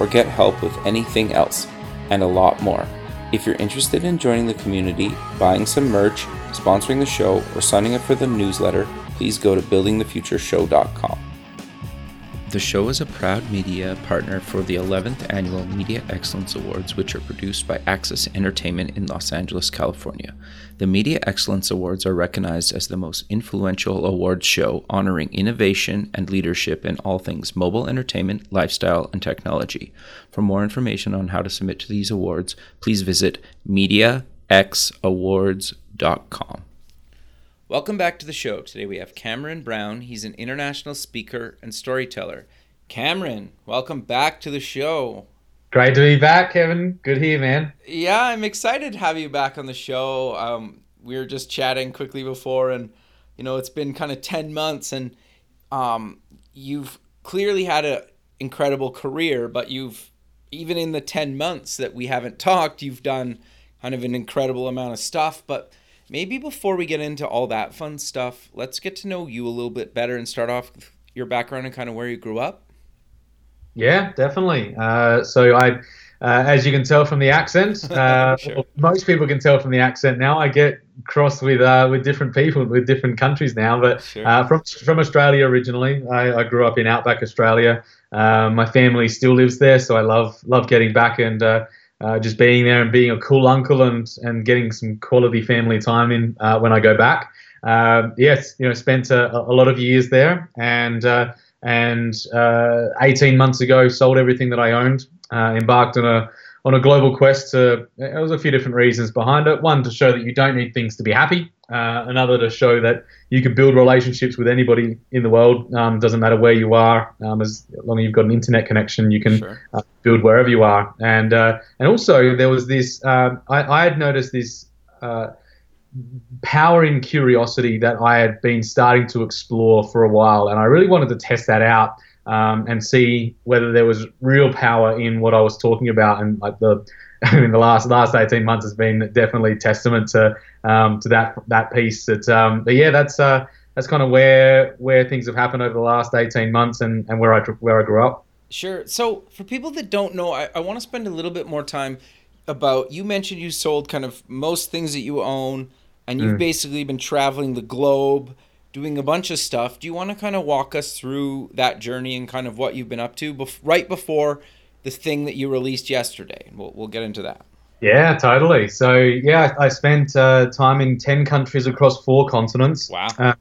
or get help with anything else, and a lot more. If you're interested in joining the community, buying some merch, sponsoring the show, or signing up for the newsletter, please go to buildingthefutureshow.com. The show is a proud media partner for the 11th Annual Media Excellence Awards, which are produced by Access Entertainment in Los Angeles, California. The Media Excellence Awards are recognized as the most influential awards show honoring innovation and leadership in all things mobile entertainment, lifestyle, and technology. For more information on how to submit to these awards, please visit MediaXAwards.com. Welcome back to the show. Today we have Cameron Brown. He's an international speaker and storyteller. Cameron, welcome back to the show. Great to be back, Kevin. Good here, man. Yeah, I'm excited to have you back on the show. Um, we were just chatting quickly before, and you know it's been kind of ten months, and um, you've clearly had an incredible career, but you've even in the ten months that we haven't talked, you've done kind of an incredible amount of stuff, but maybe before we get into all that fun stuff, let's get to know you a little bit better and start off with your background and kind of where you grew up. Yeah, definitely. Uh, so I, uh, as you can tell from the accent, uh, sure. most people can tell from the accent now. I get crossed with uh, with different people with different countries now, but sure. Uh, from from Australia originally. I, I, grew up in outback Australia. Uh, my family still lives there, so I love love getting back and uh, just being there and being a cool uncle and and getting some quality family time in uh, when I go back. Uh, yes, you know, spent a, a, lot of years there, and uh, and uh, 18 months ago, sold everything that I owned, uh, embarked on a on a global quest to. There was a few different reasons behind it. One to show that you don't need things to be happy. Uh, another to show that you can build relationships with anybody in the world. Um, doesn't matter where you are, um, as long as you've got an internet connection, you can sure. uh, build wherever you are. And uh, and also there was this. Um, I, I, had noticed this uh, power in curiosity that I had been starting to explore for a while, and I really wanted to test that out. Um, and see whether there was real power in what I was talking about and like the in the last last 18 months has been definitely testament to um, to that that piece. That um, but yeah, that's uh, that's kind of where where things have happened over the last 18 months and, and where I where I grew up. Sure. So for people that don't know, I, I want to spend a little bit more time about. You mentioned you sold kind of most things that you own, and you've mm. basically been traveling the globe doing a bunch of stuff. Do you want to kind of walk us through that journey and kind of what you've been up to bef- right before the thing that you released yesterday. We'll, we'll get into that. Yeah, totally. So, yeah, I spent uh, time in 10 countries across four continents. Wow. Uh,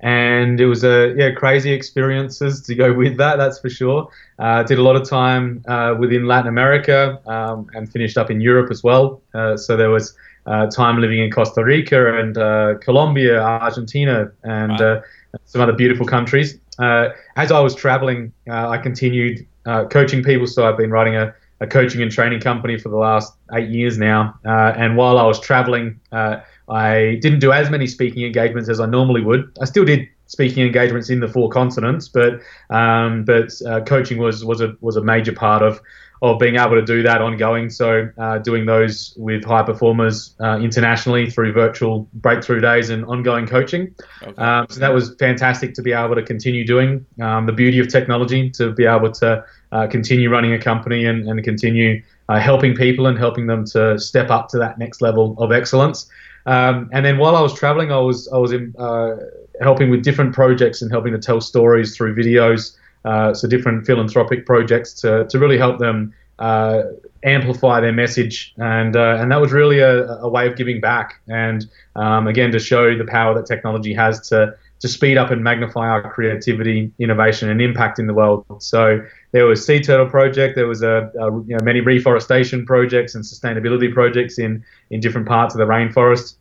and it was a yeah crazy experiences to go with that that's for sure uh, did a lot of time uh, within latin america um, and finished up in europe as well uh, so there was uh, time living in costa rica and uh, colombia argentina and wow. Uh, some other beautiful countries as i was traveling i continued uh, coaching people. So I've been running a, a, coaching and training company for the last eight years now. Uh, and while I was traveling, uh, I didn't do as many speaking engagements as I normally would. I still did speaking engagements in the four continents, but um, but uh, coaching was was a was a major part of of being able to do that ongoing. So uh, doing those with high performers uh, internationally through virtual breakthrough days and ongoing coaching. Okay. Um, so that was fantastic to be able to continue doing. Um, the beauty of technology to be able to uh, continue running a company and, and continue uh, helping people and helping them to step up to that next level of excellence. Um, and then while I was traveling, I was I was in, uh, helping with different projects and helping to tell stories through videos uh, so different philanthropic projects to, to really help them uh, amplify their message, and uh, and that was really a, a, way of giving back, and um, again to show the power that technology has to to speed up and magnify our creativity, innovation, and impact in the world. So there was Sea Turtle Project, there was a, a you know, many reforestation projects and sustainability projects in in different parts of the rainforest.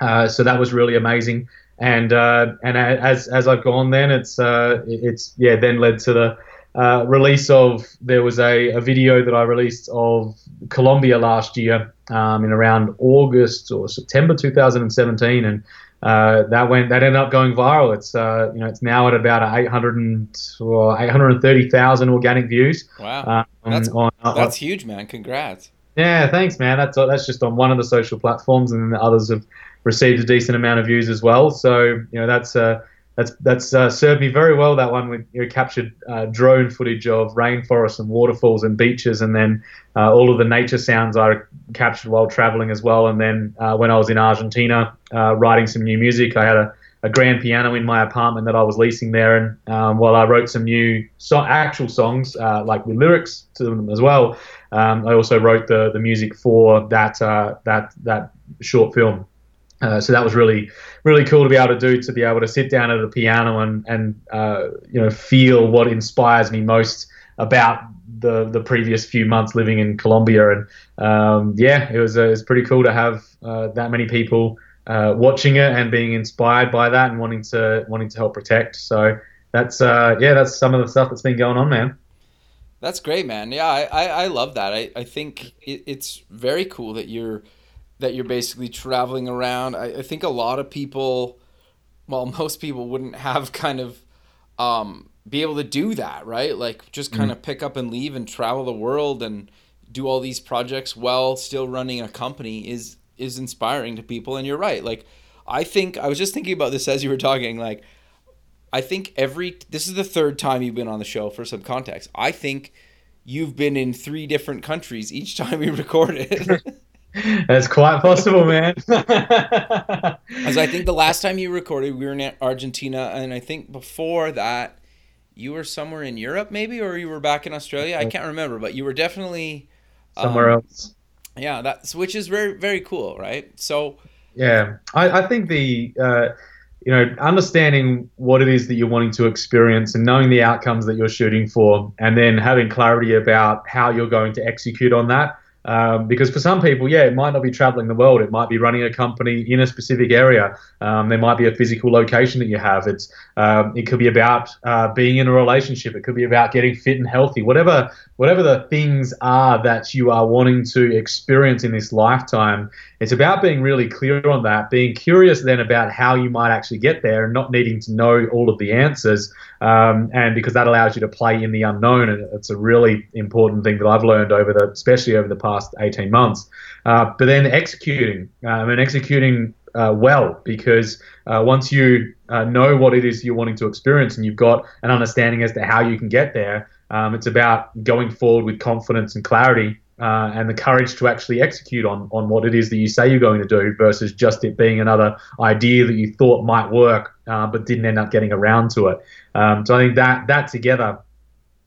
Uh, so that was really amazing and uh, and as as I've gone, then it's uh, it's yeah, then led to the uh, release of there was a, a video that I released of Colombia last year um, in around August or September 2017, and uh, that went that ended up going viral. It's uh, you know it's now at about 800 and, or 830,000 organic views. Wow, um, that's on, uh, that's huge, man! Congrats. Yeah, thanks, man. That's that's just on one of the social platforms, and then the others have received a decent amount of views as well. So you know that's uh, that's that's uh, served me very well. That one we you know, captured uh, drone footage of rainforests and waterfalls and beaches, and then uh, all of the nature sounds I captured while traveling as well. And then uh, when I was in Argentina uh, writing some new music, I had a, a, grand piano in my apartment that I was leasing there, and um, while I wrote some new so- actual songs uh, like with lyrics to them as well, um, I also wrote the the music for that that that short film. Uh, so that was really, really cool to be able to do. To be able to sit down at a piano and and uh, you know feel what inspires me most about the the previous few months living in Colombia. And um, yeah, it was uh, it was pretty cool to have uh, that many people uh, watching it and being inspired by that and wanting to wanting to help protect. So that's uh, yeah, that's some of the stuff that's been going on, man. That's great, man. Yeah, I, I, I love that. I, I think it, it's very cool that you're that you're basically traveling around. I, I think a lot of people, well, most people wouldn't have kind of um, be able to do that, right? Like just kind mm-hmm. of pick up and leave and travel the world and do all these projects while still running a company is is inspiring to people. And you're right. Like I think I was just thinking about this as you were talking. Like I think every this is the third time you've been on the show for some context. I think you've been in three different countries each time we recorded. That's quite possible, man. As I think the last time you recorded, we were in Argentina, and I think before that, you were somewhere in Europe, maybe, or you were back in Australia. I can't remember, but you were definitely somewhere um, else. Yeah, that's which is very very cool, right? So. Yeah, I, I think the uh, you know understanding what it is that you're wanting to experience and knowing the outcomes that you're shooting for, and then having clarity about how you're going to execute on that um, because for some people, yeah, it might not be traveling the world. It might be running a company in a specific area. Um, there might be a physical location that you have. It's um, it could be about uh, being in a relationship. It could be about getting fit and healthy. Whatever whatever the things are that you are wanting to experience in this lifetime, it's about being really clear on that. Being curious then about how you might actually get there, and not needing to know all of the answers. Um, and because that allows you to play in the unknown, and it's a really important thing that I've learned over the, especially over the past 18 months. Uh, but then executing um, and executing uh, well, because uh, once you uh, know what it is you're wanting to experience and you've got an understanding as to how you can get there, um, it's about going forward with confidence and clarity uh, and the courage to actually execute on, on what it is that you say you're going to do versus just it being another idea that you thought might work uh, but didn't end up getting around to it. Um, so I think that that together.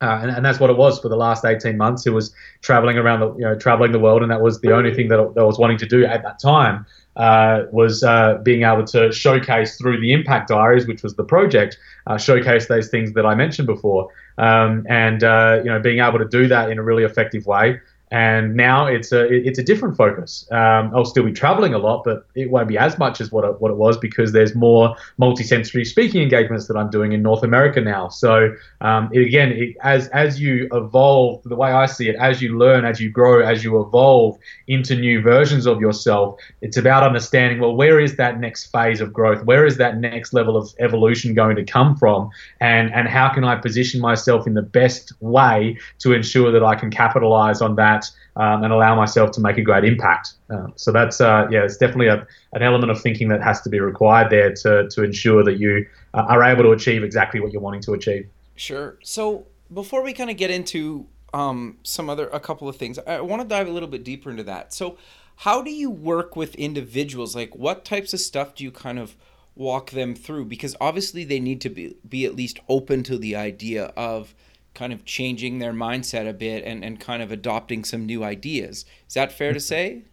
Uh, and, and, that's what it was for the last 18 months. It was traveling around the, you know, traveling the world, and that was the only thing that, that I was wanting to do at that time. Uh, was uh, being able to showcase through the Impact Diaries, which was the project, uh, showcase those things that I mentioned before, um, and uh, you know, being able to do that in a really effective way and now it's a it's a different focus. Um, I'll still be traveling a lot, but it won't be as much as what it, what it was because there's more multi-sensory speaking engagements that I'm doing in North America now. So um, it, again, it, as as you evolve, the way I see it, as you learn, as you grow, as you evolve into new versions of yourself, it's about understanding well where is that next phase of growth, where is that next level of evolution going to come from, and and how can I position myself in the best way to ensure that I can capitalize on that um, and allow myself to make a great impact. Uh, so that's uh, yeah, it's definitely a, an element of thinking that has to be required there to to ensure that you uh, are able to achieve exactly what you're wanting to achieve. Sure. So before we kind of get into um, some other a couple of things, I want to dive a little bit deeper into that. So how do you work with individuals? Like what types of stuff do you kind of walk them through? Because obviously they need to be be at least open to the idea of kind of changing their mindset a bit and, and kind of adopting some new ideas. Is that fair to say?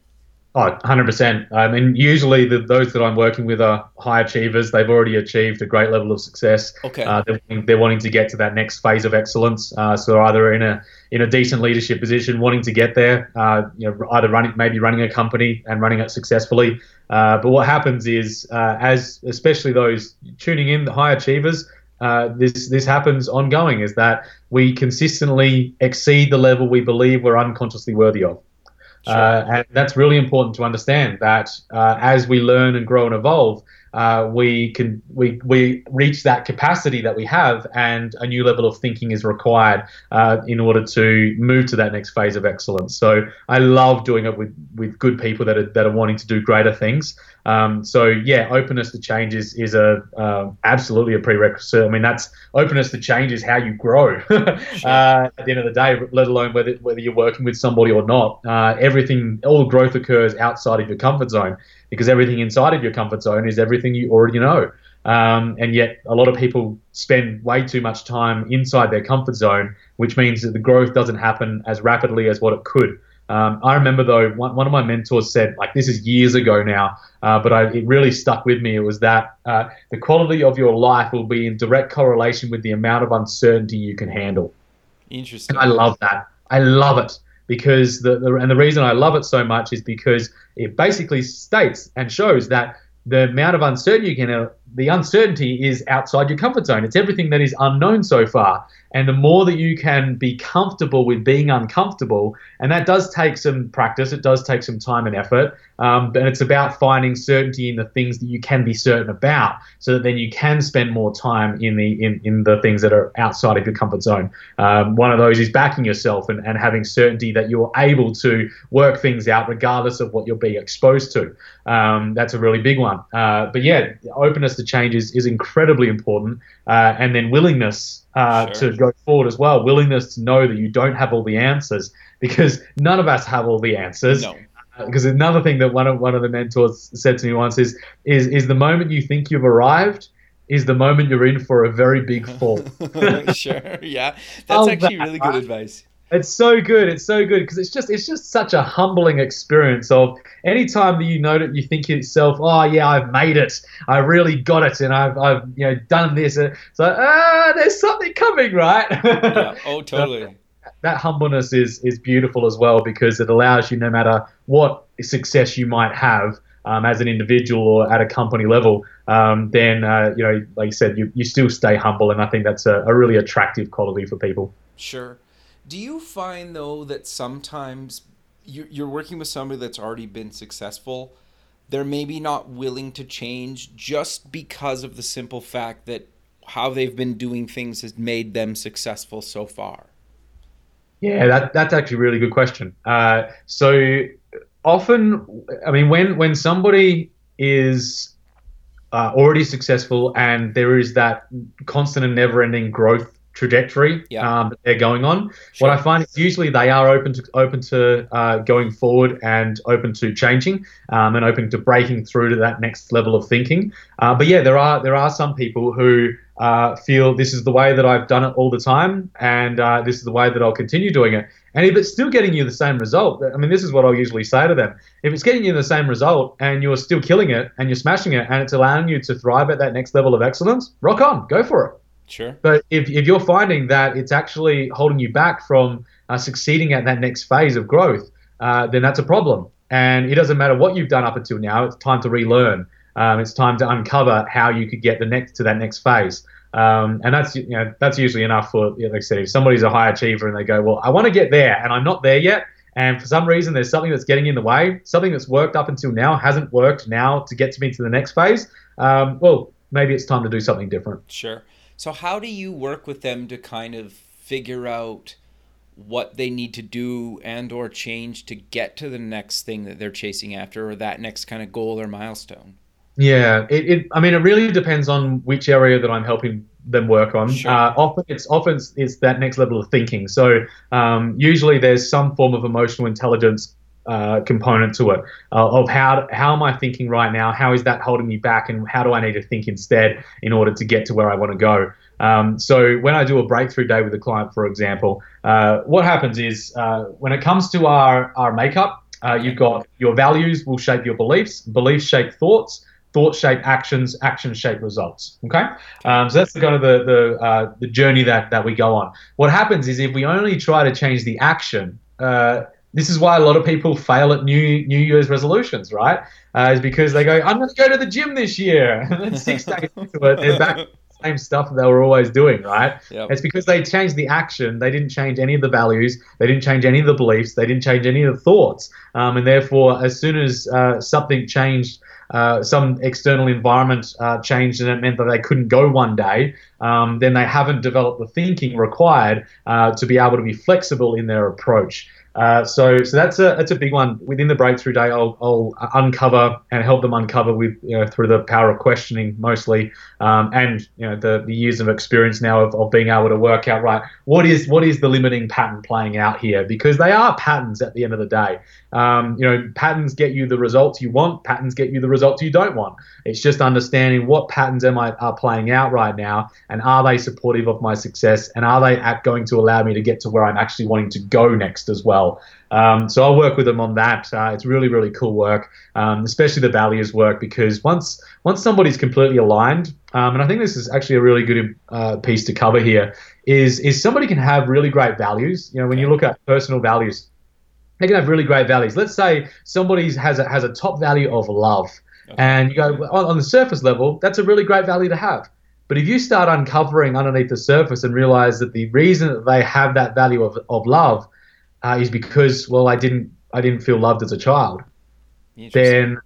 Oh, 100%. I mean, usually the, those that I'm working with are high achievers. They've already achieved a great level of success. Okay. Uh, they're, they're, wanting to get to that next phase of excellence. Uh, so either in a in a decent leadership position, wanting to get there, uh, you know, either running maybe running a company and running it successfully. Uh, but what happens is, uh, as especially those tuning in, the high achievers, Uh, this this happens ongoing. Is that we consistently exceed the level we believe we're unconsciously worthy of. Sure. Uh, and that's really important to understand that uh, as we learn and grow and evolve, uh, we can we we reach that capacity that we have, and a new level of thinking is required uh, in order to move to that next phase of excellence. So I love doing it with with good people that are that are wanting to do greater things. Um, so yeah, openness to change is is a uh, absolutely a prerequisite. I mean, that's openness to change is how you grow. uh, at the end of the day, let alone whether whether you're working with somebody or not, uh, everything all growth occurs outside of your comfort zone because everything inside of your comfort zone is everything you already know. Um, and yet, a lot of people spend way too much time inside their comfort zone, which means that the growth doesn't happen as rapidly as what it could. Um, I remember though one, one, of my mentors said, like this is years ago now, uh, but I, it really stuck with me. It was that uh, the quality of your life will be in direct correlation with the amount of uncertainty you can handle. Interesting. And I love that. I love it because the, the and the reason I love it so much is because it basically states and shows that the amount of uncertainty you can the uncertainty is outside your comfort zone. It's everything that is unknown so far. And the more that you can be comfortable with being uncomfortable, and that does take some practice, it does take some time and effort. Um, but it's about finding certainty in the things that you can be certain about, so that then you can spend more time in the in, in the things that are outside of your comfort zone. Um, one of those is backing yourself and, and having certainty that you're able to work things out regardless of what you're being exposed to. Um, that's a really big one. Uh, but yeah, openness to change is, is incredibly important. Uh, and then willingness uh, sure. to go forward as well. Willingness to know that you don't have all the answers because none of us have all the answers. No. Because uh, another thing that one of one of the mentors said to me once is is is the moment you think you've arrived is the moment you're in for a very big fall. sure, yeah, that's actually that, really good advice. It's so good. It's so good because it's just it's just such a humbling experience of anytime that you know that you think to yourself, oh yeah, I've made it, I really got it, and I've I've you know done this. So ah, there's something coming, right? yeah. Oh, totally. that humbleness is is beautiful as well because it allows you, no matter what success you might have. Um, as an individual or at a company level, um, then uh, you know, like you said, you, you still stay humble, and I think that's a, a really attractive quality for people. Sure. Do you find though that sometimes you're working with somebody that's already been successful? They're maybe not willing to change just because of the simple fact that how they've been doing things has made them successful so far. Yeah, that, that's actually a really good question. Uh, so often, I mean, when when somebody is uh, already successful and there is that constant and never-ending growth trajectory yeah. um, that they're going on. Sure. What I find is usually they are open to open to uh, going forward and open to changing um, and open to breaking through to that next level of thinking. Uh, but yeah, there are there are some people who uh, feel this is the way that I've done it all the time, and uh, this is the way that I'll continue doing it. And if it's still getting you the same result, I mean, this is what I'll usually say to them. If it's getting you the same result and you're still killing it and you're smashing it and it's allowing you to thrive at that next level of excellence, rock on, go for it. Sure. But if, if you're finding that it's actually holding you back from uh, succeeding at that next phase of growth, uh, then that's a problem. And it doesn't matter what you've done up until now. It's time to relearn. Um, it's time to uncover how you could get the next to that next phase. Um, and that's you know that's usually enough for like I said, if somebody's a high achiever and they go, well, I want to get there and I'm not there yet, and for some reason there's something that's getting in the way, something that's worked up until now hasn't worked now to get to me to the next phase. Um, well, maybe it's time to do something different. Sure. So how do you work with them to kind of figure out what they need to do and or change to get to the next thing that they're chasing after or that next kind of goal or milestone? Yeah, it, it I mean it really depends on which area that I'm helping them work on. Sure. Uh, often it's often it's that next level of thinking. So um, usually there's some form of emotional intelligence uh, component to it uh, of how how am I thinking right now? How is that holding me back, and how do I need to think instead in order to get to where I want to go? Um, so when I do a breakthrough day with a client, for example, uh, what happens is uh, when it comes to our our makeup, uh, you've got your values will shape your beliefs, beliefs shape thoughts. Thoughts shape actions, actions shape results. Okay, um, so that's kind of the the, uh, the journey that that we go on. What happens is if we only try to change the action, this is why a lot of people fail at New New Year's resolutions, right? Uh, is because they go, I'm going to go to the gym this year, and then six days into it, they're back same stuff they were always doing, right? Yep. It's because they changed the action. They didn't change any of the values. They didn't change any of the beliefs. They didn't change any of the thoughts. Um, and therefore, as soon as uh, something changed, uh, some external environment uh, changed and it meant that they couldn't go one day, um, then they haven't developed the thinking required uh, to be able to be flexible in their approach. Uh, so, so that's a that's a big one within the breakthrough day. I'll, I'll uncover and help them uncover with you know through the power of questioning mostly, um, and you know the, the years of experience now of, of being able to work out right what is what is the limiting pattern playing out here because they are patterns at the end of the day. Um, you know, patterns get you the results you want. Patterns get you the results you don't want. It's just understanding what patterns am I are playing out right now, and are they supportive of my success, and are they at going to allow me to get to where I'm actually wanting to go next as well well. Um, so I'll work with them on that. Uh, it's really, really cool work, um, especially the values work, because once once somebody's completely aligned, um, and I think this is actually a really good uh, piece to cover here, is is somebody can have really great values. You know, when you look at personal values, they can have really great values. Let's say somebody has a, has a top value of love, okay. and you go on, on the surface level, that's a really great value to have. But if you start uncovering underneath the surface and realize that the reason that they have that value of, of love uh, is because well I didn't I didn't feel loved as a child. Then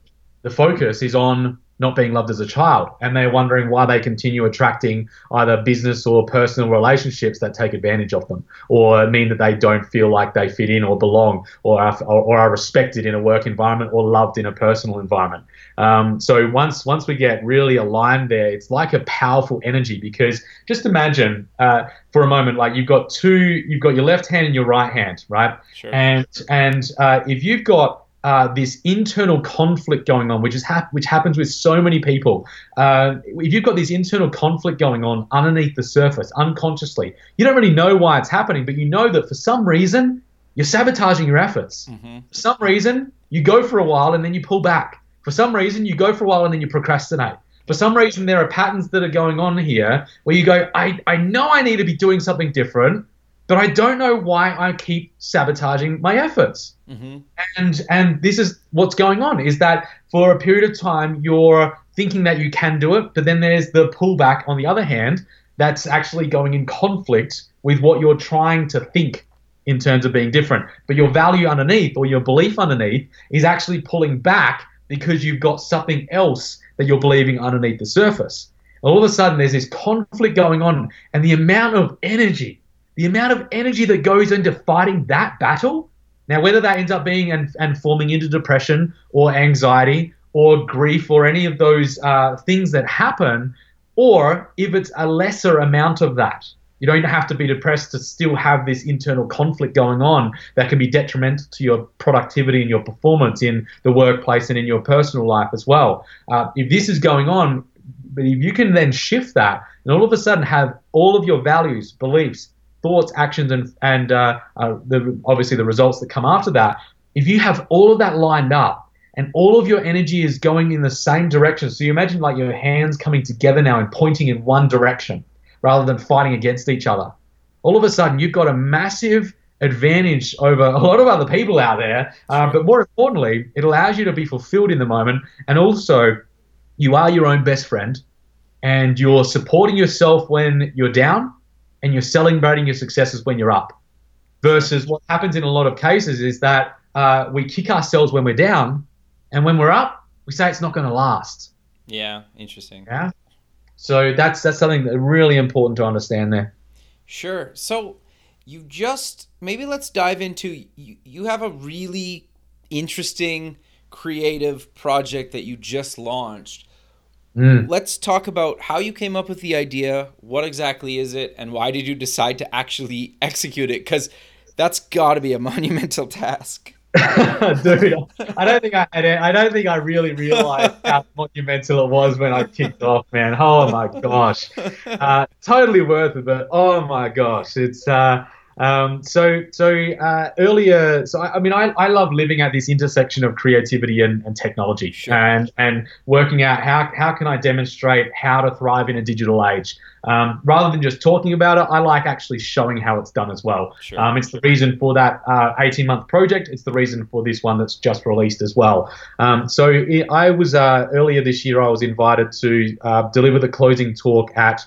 the focus is on not being loved as a child, and they're wondering why they continue attracting either business or personal relationships that take advantage of them, or mean that they don't feel like they fit in or belong, or are, or are respected in a work environment or loved in a personal environment. Um, so once once we get really aligned there, it's like a powerful energy because just imagine uh, for a moment, like you've got two, you've got your left hand and your right hand, right? Sure. And and uh, if you've got uh, this internal conflict going on, which is hap- which happens with so many people. Uh, if you've got this internal conflict going on underneath the surface, unconsciously, you don't really know why it's happening, but you know that for some reason you're sabotaging your efforts. Mm-hmm. For some reason, you go for a while and then you pull back. For some reason, you go for a while and then you procrastinate. For some reason, there are patterns that are going on here where you go, I, I know I need to be doing something different, but I don't know why I keep sabotaging my efforts. Mm-hmm. And and this is what's going on is that for a period of time you're thinking that you can do it, but then there's the pullback on the other hand that's actually going in conflict with what you're trying to think in terms of being different. But your value underneath or your belief underneath is actually pulling back because you've got something else that you're believing underneath the surface. All of a sudden, there's this conflict going on, and the amount of energy the amount of energy that goes into fighting that battle. Now, whether that ends up being and, and forming into depression or anxiety or grief or any of those uh, things that happen, or if it's a lesser amount of that, you don't have to be depressed to still have this internal conflict going on that can be detrimental to your productivity and your performance in the workplace and in your personal life as well. Uh, if this is going on, but if you can then shift that and all of a sudden have all of your values, beliefs, thoughts, actions, and and uh, uh, the, obviously the results that come after that. If you have all of that lined up and all of your energy is going in the same direction, so you imagine like your hands coming together now and pointing in one direction rather than fighting against each other. All of a sudden, you've got a massive advantage over a lot of other people out there. Uh, but more importantly, it allows you to be fulfilled in the moment, and also you are your own best friend, and you're supporting yourself when you're down and you're celebrating your successes when you're up. Versus what happens in a lot of cases is that uh, we kick ourselves when we're down, and when we're up, we say it's not going to last. Yeah, interesting. Yeah. So that's that's something that really important to understand there. Sure. So you just maybe let's dive into you, you have a really interesting creative project that you just launched Mm. Let's talk about how you came up with the idea. What exactly is it, and why did you decide to actually execute it? Because that's got to be a monumental task. Dude, I don't think I, I don't think I really realized how monumental it was when I kicked off, man. Oh my gosh, uh, totally worth it. But oh my gosh, it's uh, um, so so uh, earlier, so I, I, mean, I, I love living at this intersection of creativity and, and technology, sure. and and working out how how can I demonstrate how to thrive in a digital age. Um, rather than just talking about it, I like actually showing how it's done as well. Sure. Um, it's the reason for that 18 uh, month project. It's the reason for this one that's just released as well. Um, so it, I was uh, earlier this year, I was invited to uh, deliver the closing talk at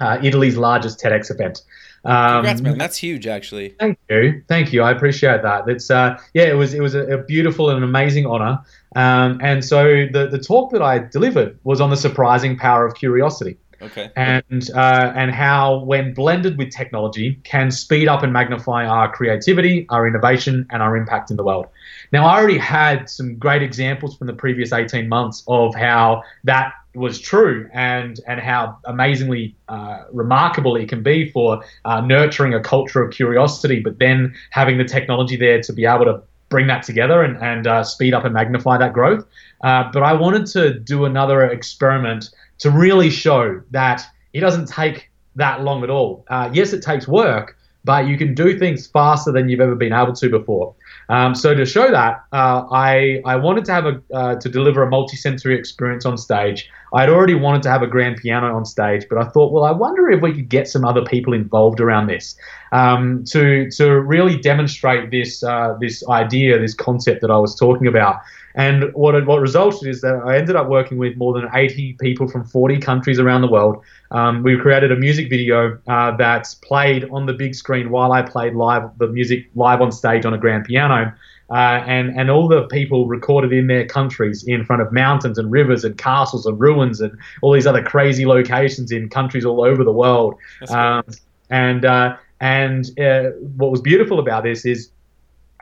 uh, Italy's largest TEDx event. Um, Congrats, man! That's huge, actually. Thank you, thank you. I appreciate that. It's uh, yeah, it was it was a, a beautiful and an amazing honor. Um, and so the the talk that I delivered was on the surprising power of curiosity. Okay. And uh, and how when blended with technology can speed up and magnify our creativity, our innovation, and our impact in the world. Now I already had some great examples from the previous 18 months of how that was true and and how amazingly uh, remarkable it can be for uh, nurturing a culture of curiosity, but then having the technology there to be able to bring that together and, and uh, speed up and magnify that growth. Uh, but I wanted to do another experiment to really show that it doesn't take that long at all. Uh, yes, it takes work, but you can do things faster than you've ever been able to before. Um, so to show that, uh, I I wanted to have a uh, to deliver a multi-sensory experience on stage. I'd already wanted to have a grand piano on stage, but I thought, well, I wonder if we could get some other people involved around this um, to to really demonstrate this uh, this idea, this concept that I was talking about. And what it, what resulted is that I ended up working with more than 80 people from 40 countries around the world. Um, we created a music video uh, that played on the big screen while I played live the music live on stage on a grand piano. Uh, and and all the people recorded in their countries in front of mountains and rivers and castles and ruins and all these other crazy locations in countries all over the world. Um, and uh, and uh, what was beautiful about this is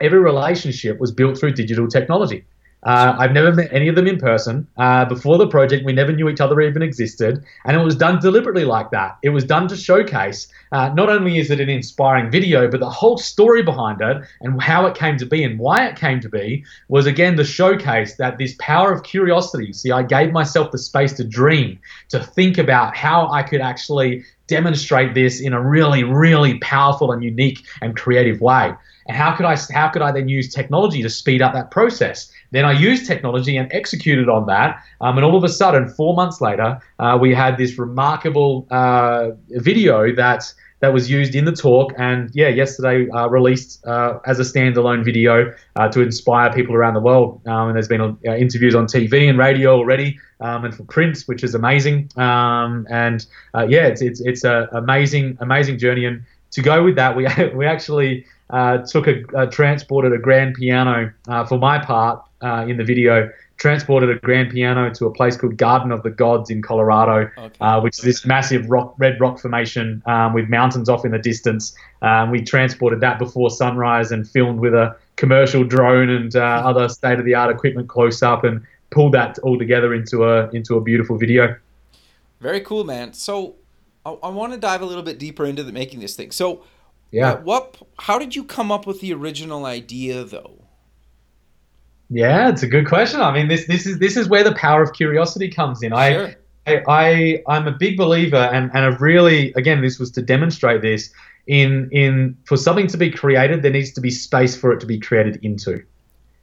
every relationship was built through digital technology. Uh, I've never met any of them in person. Uh, before the project, we never knew each other even existed, and it was done deliberately like that. It was done to showcase uh, not only is it an inspiring video, but the whole story behind it and how it came to be and why it came to be was again the showcase that this power of curiosity. See, I gave myself the space to dream, to think about how I could actually demonstrate this in a really, really powerful and unique and creative way. How could I how could I then use technology to speed up that process? Then I used technology and executed on that. Um, and all of a sudden, four months later, uh, we had this remarkable uh, video that that was used in the talk. And yeah, yesterday uh, released uh, as a standalone video uh, to inspire people around the world. Um, and there's been uh, interviews on TV and radio already, um, and for print, which is amazing. Um, and yeah, it's it's it's an amazing amazing journey. And to go with that, we we actually uh, took a, uh, transported a grand piano uh, for my part uh, in the video. Transported a grand piano to a place called Garden of the Gods in Colorado, okay. Uh, which is this massive rock, red rock formation um, with mountains off in the distance. Um, we transported that before sunrise and filmed with a commercial drone and other state-of-the-art equipment close up and pulled that all together into a into a beautiful video. Very cool, man. So I, I want to dive a little bit deeper into the making this thing. So yeah. Uh, what? How did you come up with the original idea, though? Yeah, it's a good question. I mean, this this is this is where the power of curiosity comes in. Sure. I, I I'm a big believer, and and I've really again this was to demonstrate this in in for something to be created, there needs to be space for it to be created into.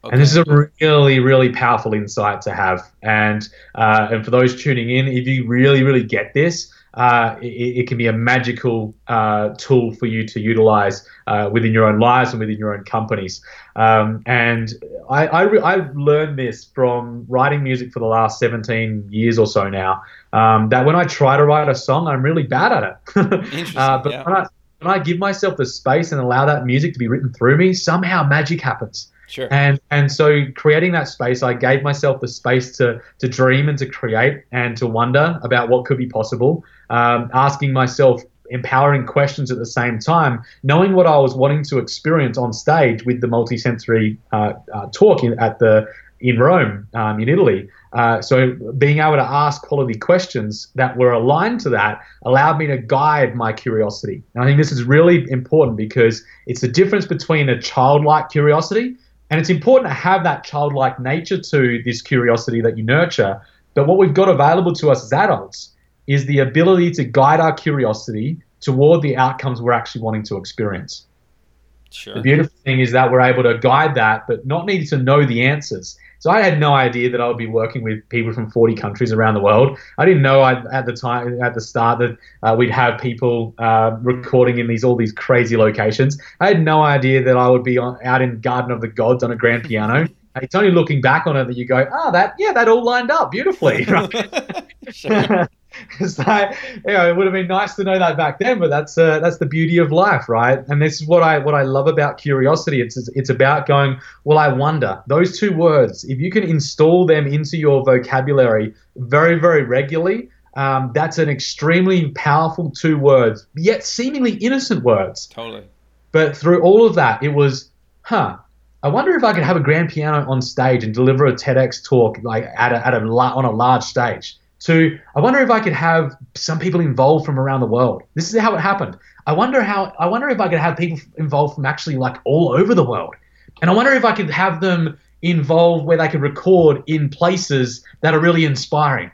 Okay. And this is a really, really powerful insight to have. And uh, and for those tuning in, if you really, really get this, uh, it, it, can be a magical uh, tool for you to utilize uh, within your own lives and within your own companies. Um, and I, I, re- I, learned this from writing music for the last 17 years or so now. Um, that when I try to write a song, I'm really bad at it. uh, but yeah. when, I, when I give myself the space and allow that music to be written through me, somehow magic happens. Sure. And and so creating that space, I gave myself the space to to dream and to create and to wonder about what could be possible. Um, asking myself empowering questions at the same time, knowing what I was wanting to experience on stage with the multisensory uh, uh, talk in, at the in Rome, um, in Italy. Uh, so being able to ask quality questions that were aligned to that allowed me to guide my curiosity. And I think this is really important because it's the difference between a childlike curiosity and it's important to have that childlike nature to this curiosity that you nurture. But what we've got available to us as adults is the ability to guide our curiosity toward the outcomes we're actually wanting to experience. Sure. The beautiful thing is that we're able to guide that, but not needing to know the answers. So I had no idea that I would be working with people from 40 countries around the world. I didn't know I, at the time, at the start, that uh, we'd have people uh, recording in these all these crazy locations. I had no idea that I would be on, out in Garden of the Gods on a grand piano. it's only looking back on it that you go, oh, that yeah, that all lined up beautifully. it's you know, it would have been nice to know that back then, but that's uh, that's the beauty of life, right? And this is what I what I love about curiosity. It's it's about going. Well, I wonder. Those two words, if you can install them into your vocabulary very very regularly, um, that's an extremely powerful two words, yet seemingly innocent words. Totally. But through all of that, it was, huh. I wonder if I could have a grand piano on stage and deliver a TEDx talk like at a, at a on a large stage to I wonder if I could have some people involved from around the world. This is how it happened. I wonder how I wonder if I could have people involved from actually like all over the world. And I wonder if I could have them involved where they could record in places that are really inspiring.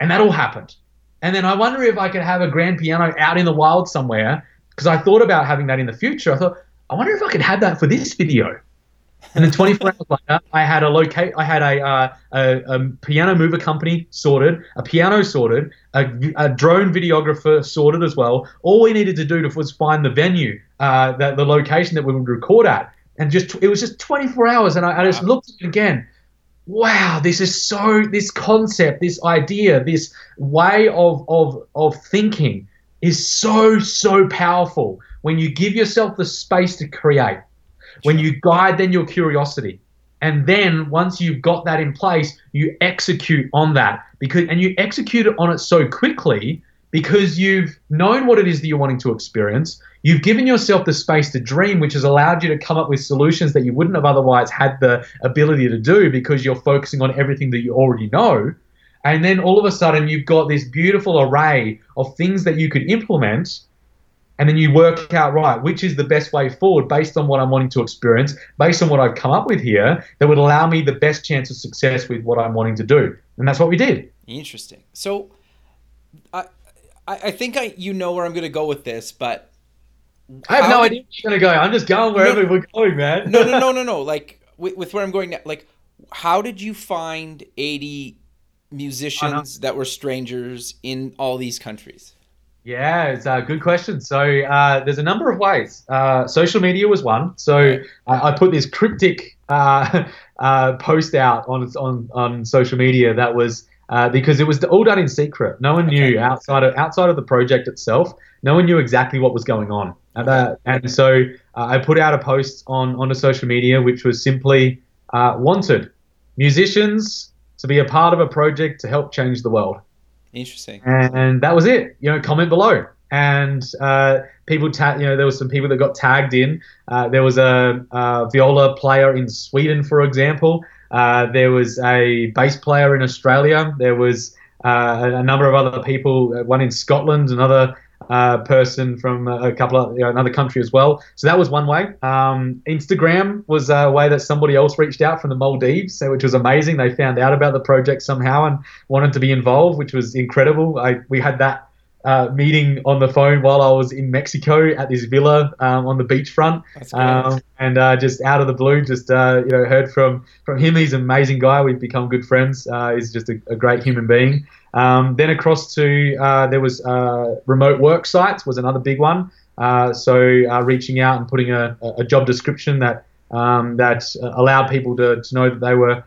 And that all happened. And then I wonder if I could have a grand piano out in the wild somewhere because I thought about having that in the future. I thought I wonder if I could have that for this video. And then 24 hours later, I had a locate, I had a, uh, a, a, piano mover company sorted, a piano sorted, a, a, drone videographer sorted as well. All we needed to do was find the venue, uh, that the location that we would record at, and just it was just 24 hours. And I, I just looked at it again. Wow, this is so this concept, this idea, this way of of of thinking is so so powerful when you give yourself the space to create when you guide then your curiosity. And then once you've got that in place, you execute on that because and you execute it on it so quickly because you've known what it is that you're wanting to experience. You've given yourself the space to dream, which has allowed you to come up with solutions that you wouldn't have otherwise had the ability to do because you're focusing on everything that you already know. And then all of a sudden, you've got this beautiful array of things that you could implement and then you work out right which is the best way forward based on what I'm wanting to experience, based on what I've come up with here that would allow me the best chance of success with what I'm wanting to do, and that's what we did. Interesting. So, I I think I you know where I'm going to go with this, but I have no idea where you're going to go. I'm just going wherever no, we're going, man. no, no, no, no, no. Like with, with where I'm going now, like how did you find 80 musicians that were strangers in all these countries? Yeah, it's a good question. So uh, there's a number of ways. Uh, social media was one. So I, I put this cryptic uh, uh post out on on on social media that was uh, because it was all done in secret. No one knew okay. outside of outside of the project itself. No one knew exactly what was going on. Okay. and so uh, I put out a post on onto social media, which was simply wanted musicians to be a part of a project to help change the world. Interesting. And that was it. You know, comment below. And uh, people, ta- you know, there was some people that got tagged in. Uh, there was a, a, viola player in Sweden, for example. Uh, there was a bass player in Australia. There was uh, a number of other people. Uh, one in Scotland, another uh, person from a couple of you know, another country as well. So that was one way. Um, Instagram was a way that somebody else reached out from the Maldives, which was amazing. They found out about the project somehow and wanted to be involved, which was incredible. I, we had that uh, meeting on the phone while I was in Mexico at this villa um, on the beachfront, um, and uh, just out of the blue, just uh, you know, heard from from him. He's an amazing guy. We've become good friends. Uh, he's just a, a, great human being. Um, then across to uh, there was uh, remote work sites was another big one. so reaching out and putting a, a job description that um, that allowed people to, to know that they were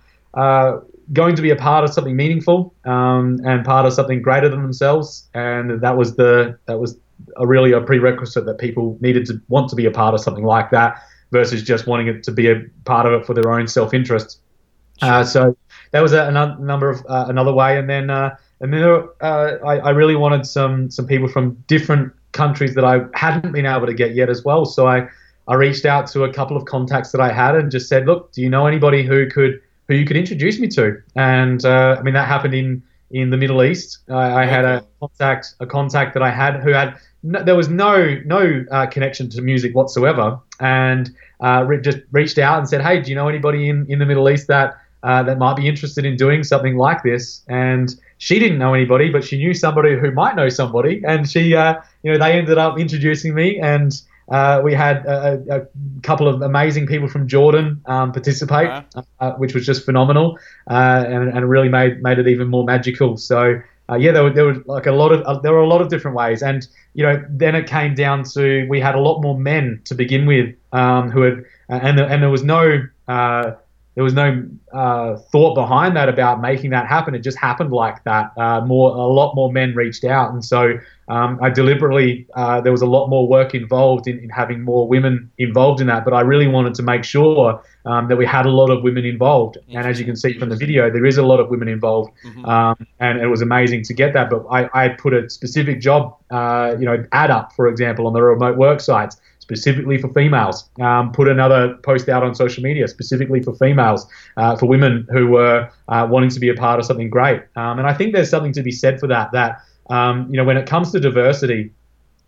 going to be a part of something meaningful um, and part of something greater than themselves. And that was the that was a really a prerequisite that people needed to want to be a part of something like that versus just wanting it to be a part of it for their own self interest. Uh, sure. Uh, so that was a, a number of uh, another way, and then uh, and then uh, I, I really wanted some some people from different countries that I hadn't been able to get yet as well. So I I reached out to a couple of contacts that I had and just said, look, do you know anybody who could who you could introduce me to. And uh, I mean, that happened in in the Middle East. I, I had a contact a contact that I had who had no, there was no no uh, connection to music whatsoever, and uh, re- just reached out and said, "Hey, do you know anybody in in the Middle East that?" Uh, that might be interested in doing something like this, and she didn't know anybody, but she knew somebody who might know somebody, and she, uh, you know, they ended up introducing me, and uh, we had a, a, couple of amazing people from Jordan um, participate, uh-huh. uh, which was just phenomenal, uh, and, and really made made it even more magical. So uh, yeah, there were, there were like a lot of uh, there were a lot of different ways, and you know then it came down to we had a lot more men to begin with um, who had and and there was no there was no uh, thought behind that about making that happen. It just happened like that. Uh, more, a lot more men reached out, and so um, I deliberately uh, there was a lot more work involved in, in, having more women involved in that. But I really wanted to make sure um, that we had a lot of women involved. And as you can see from the video, there is a lot of women involved, mm-hmm. um, and it was amazing to get that. But I, I put a specific job, uh, you know, ad up, for example, on the remote work sites specifically for females. Um, put another post out on social media specifically for females, uh, for women who were uh, wanting to be a part of something great. Um, and I think there's something to be said for that. That um, you know, when it comes to diversity,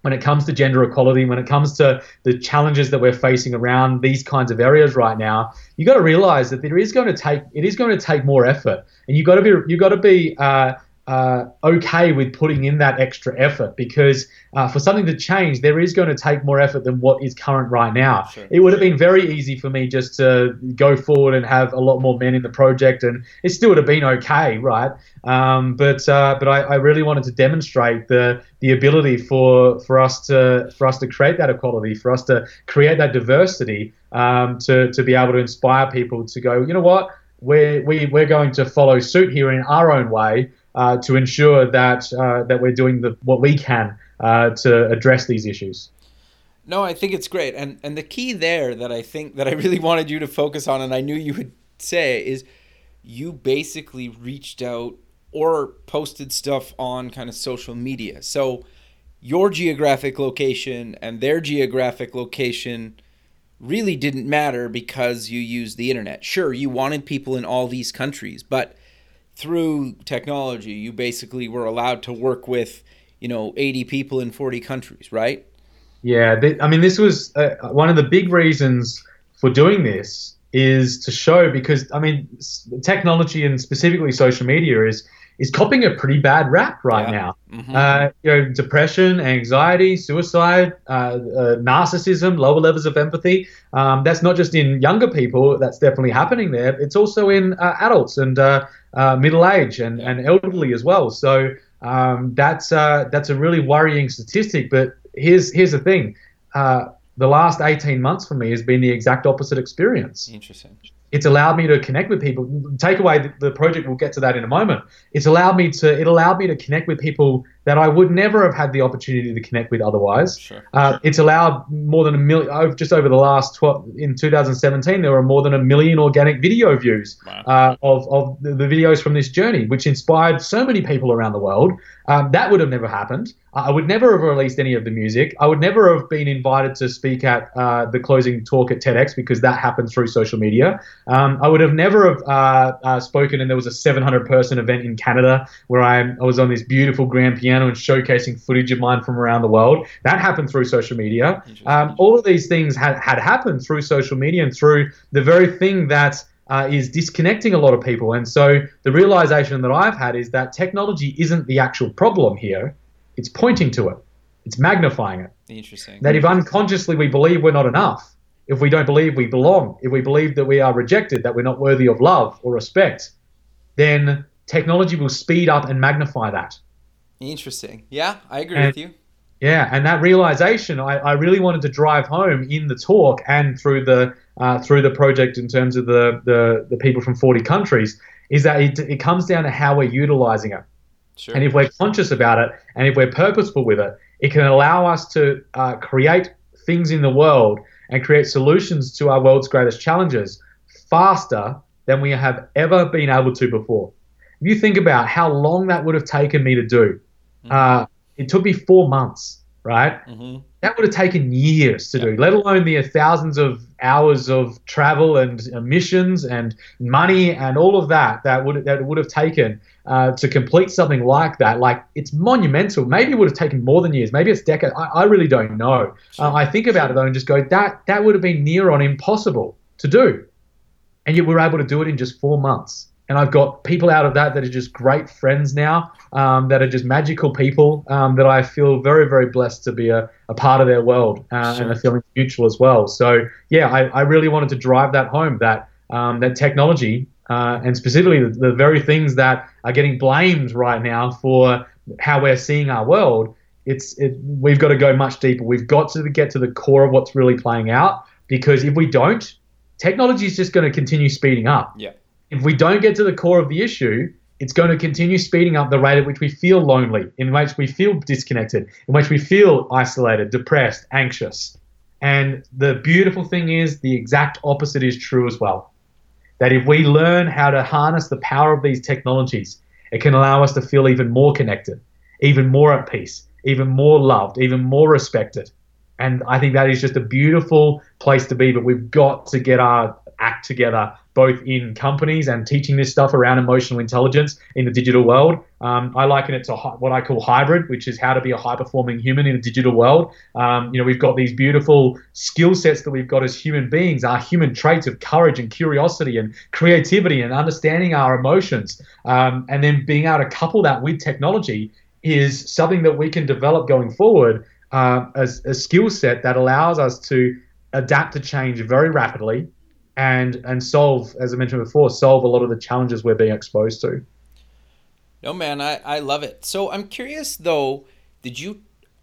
when it comes to gender equality, when it comes to the challenges that we're facing around these kinds of areas right now, you got to realize that there is going to take it is going to take more effort, and you got to be you got to be uh, uh, okay with putting in that extra effort because uh, for something to change, there is going to take more effort than what is current right now. Sure. It would have been very easy for me just to go forward and have a lot more men in the project, and it still would have been okay, right? Um, but uh, but I, I, really wanted to demonstrate the the ability for for us to for us to create that equality, for us to create that diversity, um, to to be able to inspire people to go, you know what, we're we, we're going to follow suit here in our own way uh, to ensure that uh, that we're doing the, what we can uh, to address these issues. No, I think it's great, and and the key there that I think that I really wanted you to focus on, and I knew you would say is you basically reached out or posted stuff on kind of social media. So your geographic location and their geographic location really didn't matter because you used the internet. Sure, you wanted people in all these countries, but through technology, you basically were allowed to work with, you know, 80 people in 40 countries, right? Yeah, th- I mean, this was uh, one of the big reasons for doing this is to show because I mean, technology and specifically social media is is copying a pretty bad rap right yeah. now. Mm-hmm. Uh, you know, depression, anxiety, suicide, uh, uh, narcissism, lower levels of empathy. Um, that's not just in younger people. That's definitely happening there. It's also in uh, adults and uh, uh, middle age and, and elderly as well. So um, that's that's a really worrying statistic. But here's here's the thing. the last 18 months for me has been the exact opposite experience. Interesting it's allowed me to connect with people. Take away the, the, project, we'll get to that in a moment. It's allowed me to it allowed me to connect with people that I would never have had the opportunity to connect with otherwise. Sure. Uh, it's allowed more than a million. Just over the last 12, in 2017, there were more than a million organic video views wow. uh, of of the, the, videos from this journey, which inspired so many people around the world. Um, that would have never happened. I would never have released any of the music. I would never have been invited to speak at uh, the closing talk at TEDx because that happened through social media. Um, I would have never have uh, uh, spoken, and there was a 700 person event in Canada where I, I was on this beautiful grand piano and showcasing footage of mine from around the world. That happened through social media. Um, all of these things had, had happened through social media and through the very thing that uh, is disconnecting a lot of people. And so the realization that I've had is that technology isn't the actual problem here it's pointing to it. It's magnifying it. Interesting. That if unconsciously we believe we're not enough, if we don't believe we belong, if we believe that we are rejected, that we're not worthy of love or respect, then technology will speed up and magnify that. Interesting. Yeah, I agree and, with you. Yeah, and that realization I, I really wanted to drive home in the talk and through the uh, through the project in terms of the, the the people from 40 countries is that it, it comes down to how we're utilizing it. Sure. And if we're conscious about it and if we're purposeful with it, it can allow us to uh, create things in the world and create solutions to our world's greatest challenges faster than we have ever been able to before. If you think about how long that would have taken me to do, mm-hmm. uh, it took me four months, right? Mm-hmm. That would have taken years to do, let alone the thousands of hours of travel and emissions and money and all of that that would that would have taken uh, to complete something like that, like it's monumental. Maybe it would have taken more than years. Maybe it's decades. I, I really don't know. Sure. Uh, I think about it though and just go, that that would have been near on impossible to do, and yet we're able to do it in just four months. And I've got people out of that that are just great friends now, um, that are just magical people um, that I feel very, very blessed to be a, a part of their world uh, sure. and are feeling mutual as well. So yeah, I, I really wanted to drive that home that um, that technology uh, and specifically the, the, very things that are getting blamed right now for how we're seeing our world. It's it, we've got to go much deeper. We've got to get to the core of what's really playing out because if we don't, technology is just going to continue speeding up. Yeah. If we don't get to the core of the issue, it's going to continue speeding up the rate at which we feel lonely, in which we feel disconnected, in which we feel isolated, depressed, anxious. And the beautiful thing is, the exact opposite is true as well. That if we learn how to harness the power of these technologies, it can allow us to feel even more connected, even more at peace, even more loved, even more respected. And I think that is just a beautiful place to be. But we've got to get our act together, both in companies and teaching this stuff around emotional intelligence in the digital world. Um, I liken it to what I call hybrid, which is how to be a high performing human in a digital world. Um, you know, we've got these beautiful skill sets that we've got as human beings, our human traits of courage and curiosity and creativity and understanding our emotions, um, and then being able to couple that with technology is something that we can develop going forward uh, as a skill set that allows us to adapt to change very rapidly and and solve, as I mentioned before, solve a lot of the challenges we're being exposed to. No, man, I, I love it. So I'm curious though, did you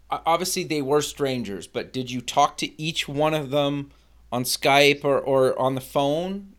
obviously they were strangers, but did you talk to each one of them on Skype or, or on the phone?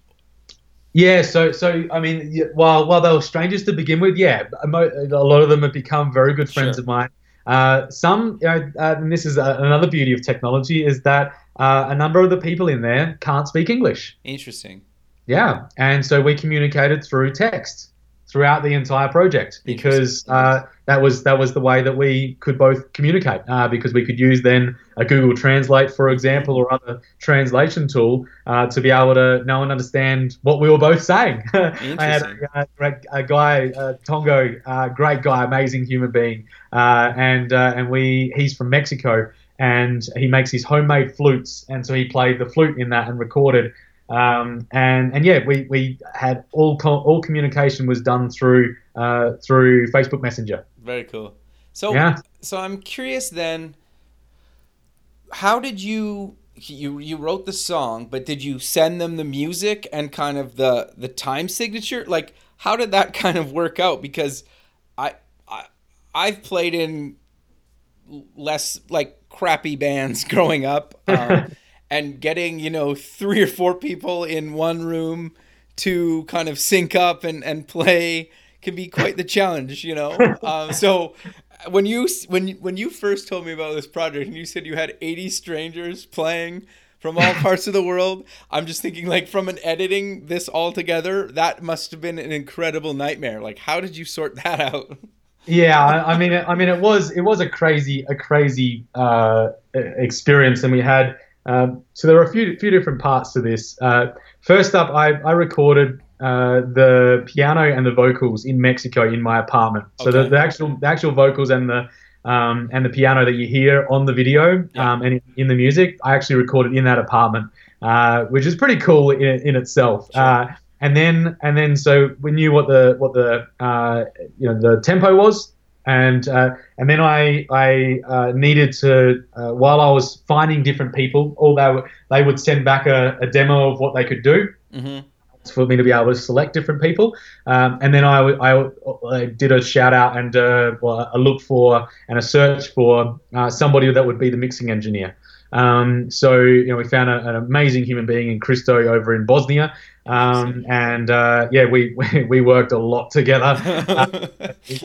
Yeah, so so I mean, while while they were strangers to begin with, yeah, a lot of them have become very good friends sure. of mine. Uh, some, you know, uh, and this is uh, another beauty of technology, is that uh, a number of the people in there can't speak English. Interesting. Yeah, and so we communicated through text throughout the entire project because uh, that was that was the way that we could both communicate uh, because we could use then a Google Translate, for example, or other translation tool uh, to be able to know and understand what we were both saying. I had a, a, a guy, uh, Tongo, uh, great guy, amazing human being, uh, and and we he's from Mexico and he makes his homemade flutes, and so he played the flute in that and recorded. Um, and and yeah, we, we had all all communication was done through uh, through Facebook Messenger. Very cool. So yeah. so I'm curious then, how did you you you wrote the song, but did you send them the music and kind of the the time signature? Like how did that kind of work out? Because I I I've played in less like crappy bands growing up, um, and getting you know three or four people in one room to kind of sync up and and play can be quite the challenge, you know. Um, so when you when when you first told me about this project and you said you had 80 strangers playing from all parts of the world, I'm just thinking like from an editing this all together, that must have been an incredible nightmare. Like how did you sort that out? Yeah, I, I, mean, I mean, it was it was a crazy a crazy uh, experience, and we had um, so there were a few few different parts to this. Uh, first up, I I recorded uh, the piano and the vocals in Mexico in my apartment. So okay. the, the actual the actual vocals and the um, and the piano that you hear on the video yeah. um, and in the music, I actually recorded in that apartment, uh, which is pretty cool in, in itself. Sure. And then and then so we knew what the what the uh, you know the tempo was, and uh, and then I I uh, needed to uh, while I was finding different people, all they were, they would send back a, a demo of what they could do. Mm-hmm. For me to be able to select different people, um, and then I, I, I, did a shout out and uh, well, a look for and a search for uh, somebody that would be the mixing engineer. Um, so you know we found a, an amazing human being in Christo over in Bosnia, um, and uh, yeah, we, we, worked a lot together.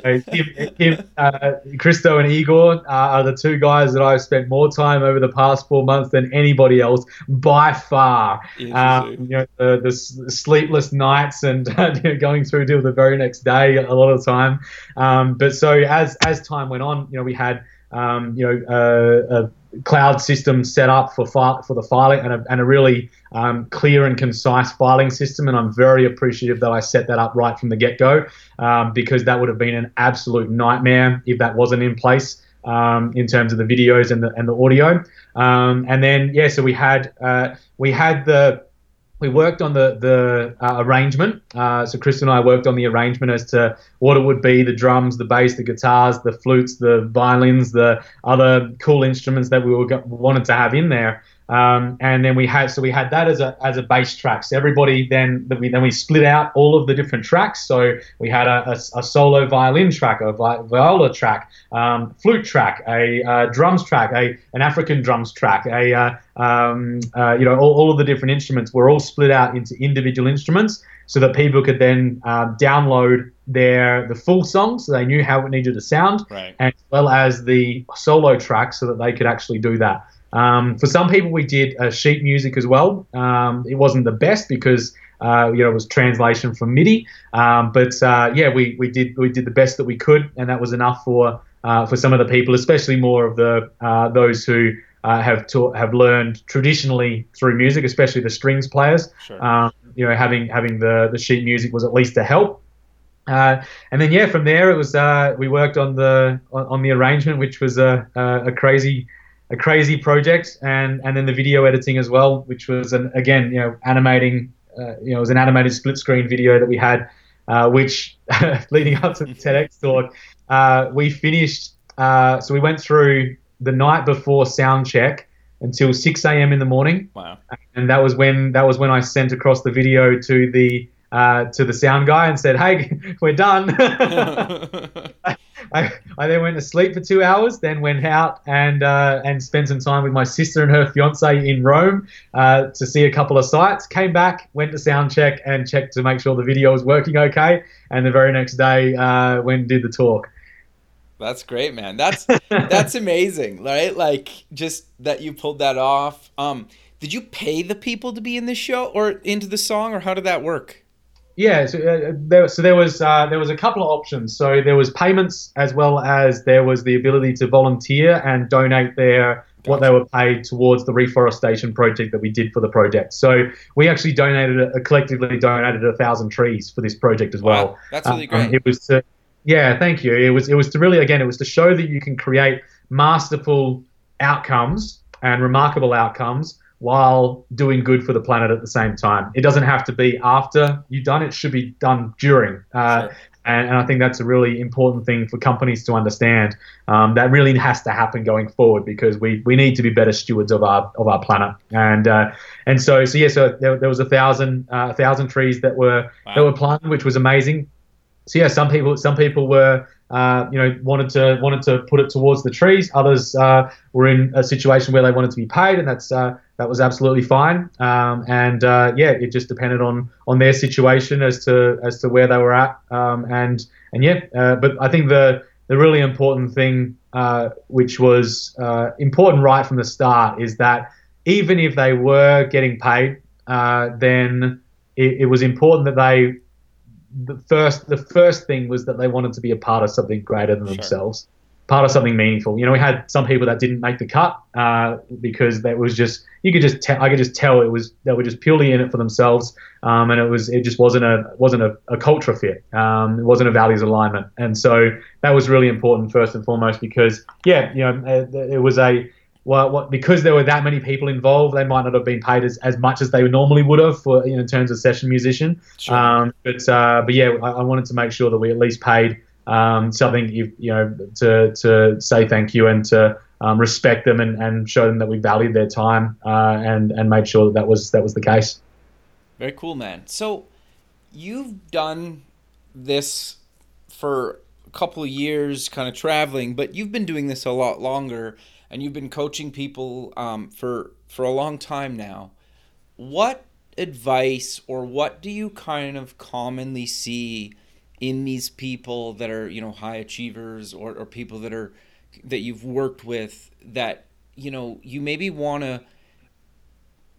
uh, him, him, uh, Christo and Igor are the two guys that I've spent more time over the past four months than anybody else by far. Um, you know, the, the, sleepless nights and you know, going through till the very next day a lot of the time. Um, but so as as time went on, you know, we had um, you know, uh, a cloud system set up for for the filing and a, and a really um, clear and concise filing system. And I'm very appreciative that I set that up right from the get go um, because that would have been an absolute nightmare if that wasn't in place. Um, in terms of the videos and the and the audio, um, and then yeah, so we had uh, we had the we worked on the the uh, arrangement. Uh, so Chris and I worked on the arrangement as to what it would be: the drums, the bass, the guitars, the flutes, the violins, the other cool instruments that we were wanted to have in there. Um, and then we had so we had that as a as a bass track. So everybody then then we, then we split out all of the different tracks. So we had a, a, a solo violin track, a vi- viola track, um, flute track, a uh, drums track, a an African drums track, a uh, um, uh, you know all, all of the different instruments were all split out into individual instruments so that people could then uh, download their the full song so they knew how it needed to sound right. as well as the solo track so that they could actually do that um, for some people we did uh, sheet music as well um, it wasn't the best because uh, you know it was translation from midi um, but uh, yeah we, we did we did the best that we could and that was enough for uh, for some of the people especially more of the uh, those who uh, have taught, have learned traditionally through music, especially the strings players. Sure. Um, you know, having having the the sheet music was at least a help. Uh, and then yeah, from there it was uh, we worked on the on, on the arrangement, which was a, a, a crazy a crazy project, and and then the video editing as well, which was an again you know animating uh, you know it was an animated split screen video that we had, uh, which leading up to the TEDx talk, uh, we finished. Uh, so we went through the night before sound check until 6 a.m. in the morning. Wow. And that was when that was when I sent across the video to the uh, to the sound guy and said, "Hey, we're done." I, I then went to sleep for two hours, then went out and uh, and spent some time with my sister and her fiance in Rome uh, to see a couple of sights. Came back, went to sound check and checked to make sure the video was working okay. And the very next day, uh, went and did the talk. That's great, man. That's that's amazing, right? Like just that you pulled that off. Um, did you pay the people to be in the show or into the song, or how did that work? Yeah, so uh, there, so there was uh, there was a couple of options. So there was payments as well as there was the ability to volunteer and donate their what they were paid towards the reforestation project that we did for the project. So we actually donated a, collectively donated a thousand trees for this project as well. Wow, that's really Um, great. it was to, yeah, thank you. It was it was to really again it was to show that you can create masterful outcomes and remarkable outcomes while doing good for the planet at the same time. It doesn't have to be after you've done it; should be done during. Uh, Sure. and, and I think that's a really important thing for companies to understand. Um, that really has to happen going forward because we, we need to be better stewards of our of our planet. And uh, and so so yeah, so there, there was a thousand uh, a thousand trees that were that were planted, which was amazing. So yeah, some people some people were uh, you know wanted to wanted to put it towards the trees. Others uh, were in a situation where they wanted to be paid, and that's uh, that was absolutely fine. Um, and uh, yeah, it just depended on on their situation as to as to where they were at. Um, and and yeah, uh, but I think the the really important thing, uh, which was important right from the start, is that even if they were getting paid, then it, it was important that they the first the first thing was that they wanted to be a part of something greater than Sure. themselves, part of something meaningful. You know, we had some people that didn't make the cut uh, because that was just you could just tell I could just tell it was they were just purely in it for themselves, um, and it was it just wasn't a wasn't a, a culture fit. Um, it wasn't a values alignment, and so that was really important first and foremost because yeah, you know, uh, it was a well, what, because there were that many people involved, they might not have been paid as, as much as they normally would have for you know in terms of session musician. Sure. Um, but uh, but yeah, I, I wanted to make sure that we at least paid um, something you, you know to to say thank you and to um, respect them and, and show them that we valued their time uh, and and made sure that that was that was the case. Very cool, man. So you've done this for a couple of years, kind of traveling, but you've been doing this a lot longer, and you've been coaching people um, for for a long time now. What advice or what do you kind of commonly see in these people that are you know high achievers or, or people that are that you've worked with that you know you maybe want to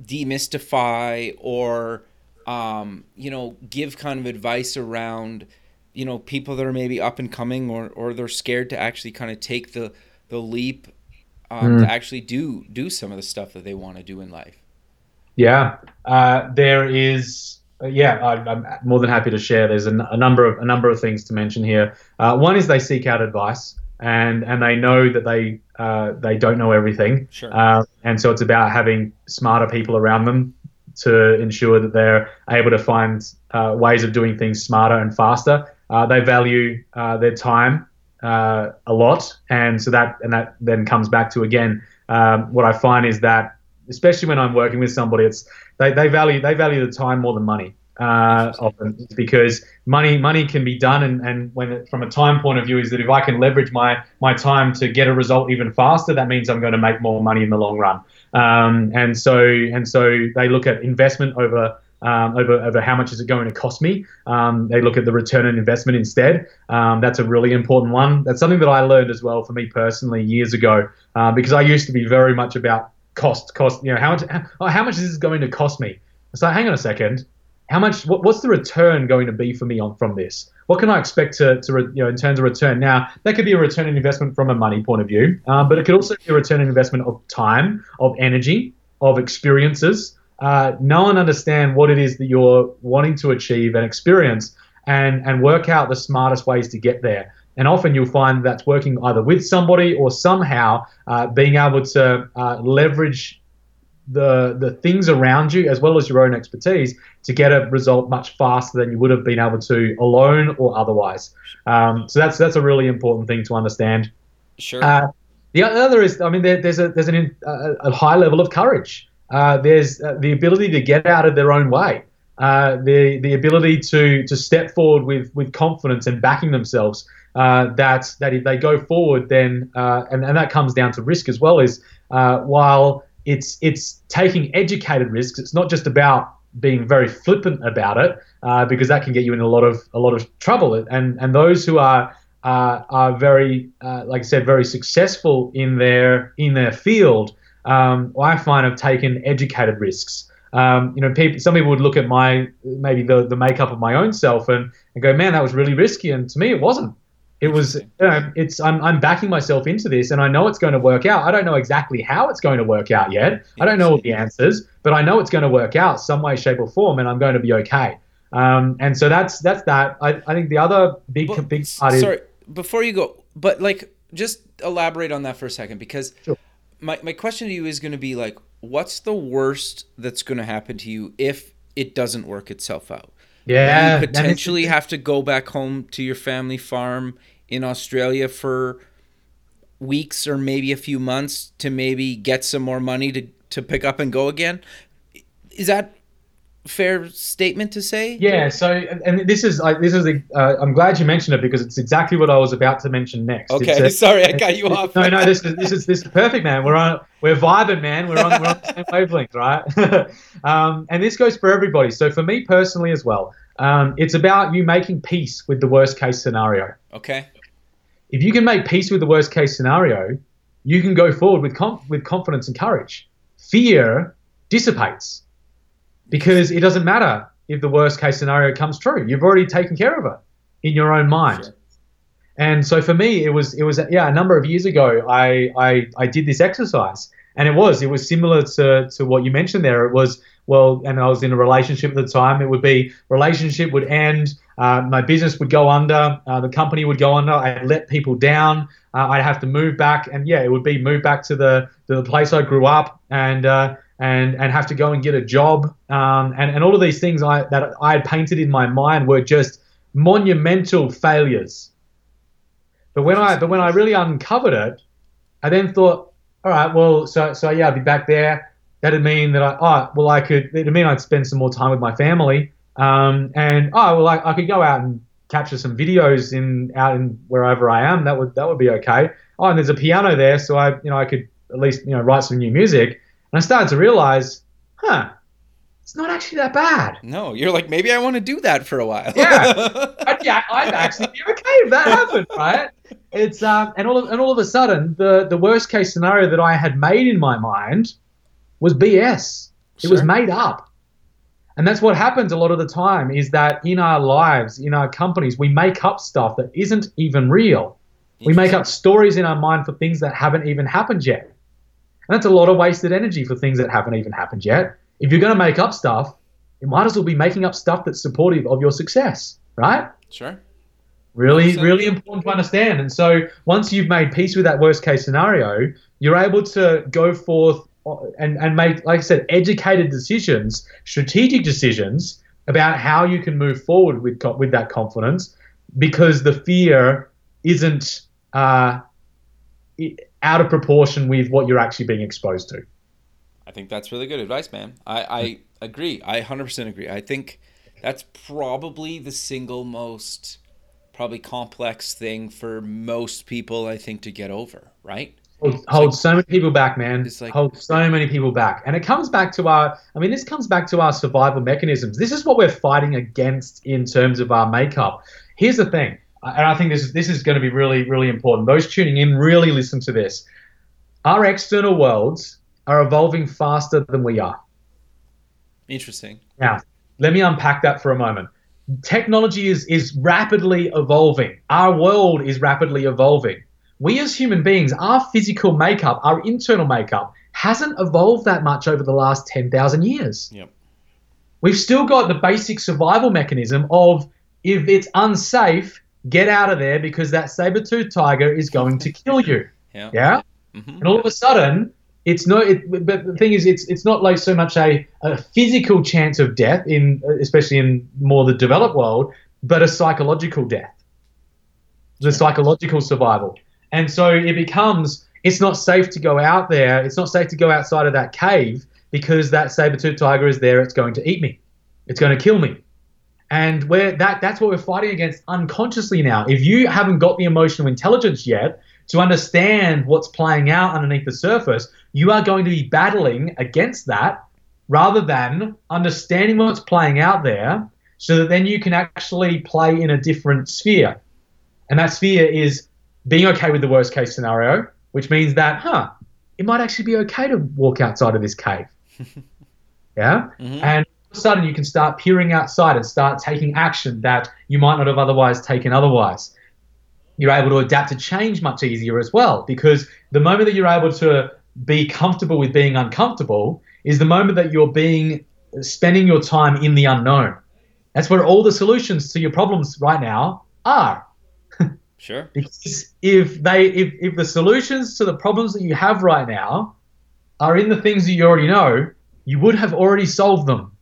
demystify or um, you know give kind of advice around you know people that are maybe up and coming or or they're scared to actually kind of take the the leap um, to actually do do some of the stuff that they want to do in life Yeah, uh, there is. Uh, yeah, I, I'm more than happy to share. There's a, n- a number of a number of things to mention here. Uh, one is they seek out advice, and and they know that they uh, they don't know everything. Sure. Uh, and so it's about having smarter people around them to ensure that they're able to find uh, ways of doing things smarter and faster. Uh, they value uh, their time uh, a lot, and so that and that then comes back to again um, what I find is that especially when I'm working with somebody, it's they, they value they value the time more than money. Uh, often because money money can be done and, and when it, from a time point of view is that if I can leverage my my time to get a result even faster that means I'm going to make more money in the long run um, and so and so they look at investment over um, over, over how much is it going to cost me. Um, they look at the return on investment instead. Um, that's a really important one. That's something that I learned as well for me personally years ago uh, because I used to be very much about cost, cost. You know, how much how, how much is this going to cost me? So hang on a second. How much? What, what's the return going to be for me on from this? What can I expect to, to you know in terms of return? Now that could be a return on investment from a money point of view, uh, but it could also be a return on investment of time, of energy, of experiences uh, know and understand what it is that you're wanting to achieve and experience and, and work out the smartest ways to get there. And often you'll find that's working either with somebody or somehow uh, being able to uh, leverage the, the things around you as well as your own expertise to get a result much faster than you would have been able to alone or otherwise. Um, so that's that's a really important thing to understand. Sure. Uh, the other is, I mean, there, there's a there's an, a, a high level of courage uh, there's uh, the ability to get out of their own way, uh, the the ability to to step forward with with confidence and backing themselves. Uh, that that if they go forward, then and and that comes down to risk as well. Is while it's it's taking educated risks, it's not just about being very flippant about it because that can get you in a lot of a lot of trouble. And and those who are are very, like I said, very successful in their in their field um, I find I've taken educated risks. Um, you know, people, some people would look at my maybe the, the makeup of my own self and, and go, man, that was really risky. And to me, it wasn't. It was, you know, it's I'm, I'm backing myself into this, and I know it's going to work out. I don't know exactly how it's going to work out yet. I don't know all the answers, but I know it's going to work out some way, shape, or form, and I'm going to be okay. Um, and so that's that's that. I, I think the other big well, big part sorry, is. before you go, but like just elaborate on that for a second because. Sure my, my question to you is going to be like what's the worst that's going to happen to you if it doesn't work itself out? Yeah you potentially have to go back home to your family farm in australia for weeks or maybe a few months to maybe get some more money to, to pick up and go again. Is that fair statement to say? Yeah. So, and this is like this is a. Uh, I'm glad you mentioned it because it's exactly what I was about to mention next. Okay. A, Sorry, I got you off. No, no. This is this is this is perfect, man. We're on. We're vibing, man. We're on. We're on the same wavelength, right? um, and this goes for everybody. So for me personally as well, um, it's about you making peace with the worst case scenario. Okay. If you can make peace with the worst case scenario, you can go forward with com- with confidence and courage. Fear dissipates because it doesn't matter if the worst case scenario comes true. You've already taken care of it in your own mind. Sure. And so for me, it was it was yeah a number of years ago. I I, I did this exercise, and it was it was similar to to what you mentioned there. It was well, and I was in a relationship at the time. It would be relationship would end, uh, my business would go under, uh, the company would go under. I'd let people down. Uh, I'd have to move back, and yeah, it would be move back to the to the place I grew up, and uh, and and have to go and get a job um, and and all of these things I that I had painted in my mind were just monumental failures. But when I but when I really uncovered it, I then thought, all right, well, so so yeah, I'd be back there. That'd mean that I oh well I could it'd mean I'd spend some more time with my family. Um, and oh well I, I could go out and capture some videos in out in wherever I am. That would that would be okay. Oh, and there's a piano there, so I you know I could at least you know write some new music. And I started to realize, huh, it's not actually that bad. No, you're like, maybe I want to do that for a while. yeah, I'd, yeah, I'd actually be okay if that happened, right? It's um, and all of, and all of a sudden, the the worst case scenario that I had made in my mind was BS. It sure. was made up. And that's what happens a lot of the time is that in our lives, in our companies, we make up stuff that isn't even real. We make up stories in our mind for things that haven't even happened yet. And that's a lot of wasted energy for things that haven't even happened yet. If you're going to make up stuff, you might as well be making up stuff that's supportive of your success, right? Sure. Really, really important to understand. And so once you've made peace with that worst case scenario, you're able to go forth and, and make, like I said, educated decisions, strategic decisions about how you can move forward with, with that confidence because the fear isn't uh, out of proportion with what you're actually being exposed to. I think that's really good advice, man. I, I agree. I 100% agree. I think that's probably the single most probably complex thing for most people I think to get over, right? Hold, hold so many people back, man. Like, hold so many people back. And it comes back to our, I mean, this comes back to our survival mechanisms. This is what we're fighting against in terms of our makeup. Here's the thing, Uh, and I think this is, this is going to be really, really important. Those tuning in, really listen to this. Our external worlds are evolving faster than we are. Interesting. Now, let me unpack that for a moment. Technology is, is rapidly evolving. Our world is rapidly evolving we as human beings, our physical makeup, our internal makeup, hasn't evolved that much over the last 10,000 years. Yep. We've still got the basic survival mechanism of if it's unsafe, get out of there because that saber-toothed tiger is going to kill you. Yeah. Yeah? Mm-hmm. And all of a sudden, it's no it, but the thing is it's it's not like so much a, a physical chance of death in especially in more the developed world, but a psychological death. The psychological survival. And so it becomes it's not safe to go out there. It's not safe to go outside of that cave because that saber-toothed tiger is there. It's going to eat me. It's going to kill me. And where that that's what we're fighting against unconsciously now. If you haven't got the emotional intelligence yet to understand what's playing out underneath the surface, you are going to be battling against that rather than understanding what's playing out there so that then you can actually play in a different sphere. And that sphere is being okay with the worst case scenario, which means that, huh, it might actually be okay to walk outside of this cave. yeah? Mm-hmm. And of a sudden you can start peering outside and start taking action that you might not have otherwise taken otherwise. You're able to adapt to change much easier as well because the moment that you're able to be comfortable with being uncomfortable is the moment that you're being spending your time in the unknown. That's where all the solutions to your problems right now are. Sure. Because if they if, if the solutions to the problems that you have right now are in the things that you already know, you would have already solved them.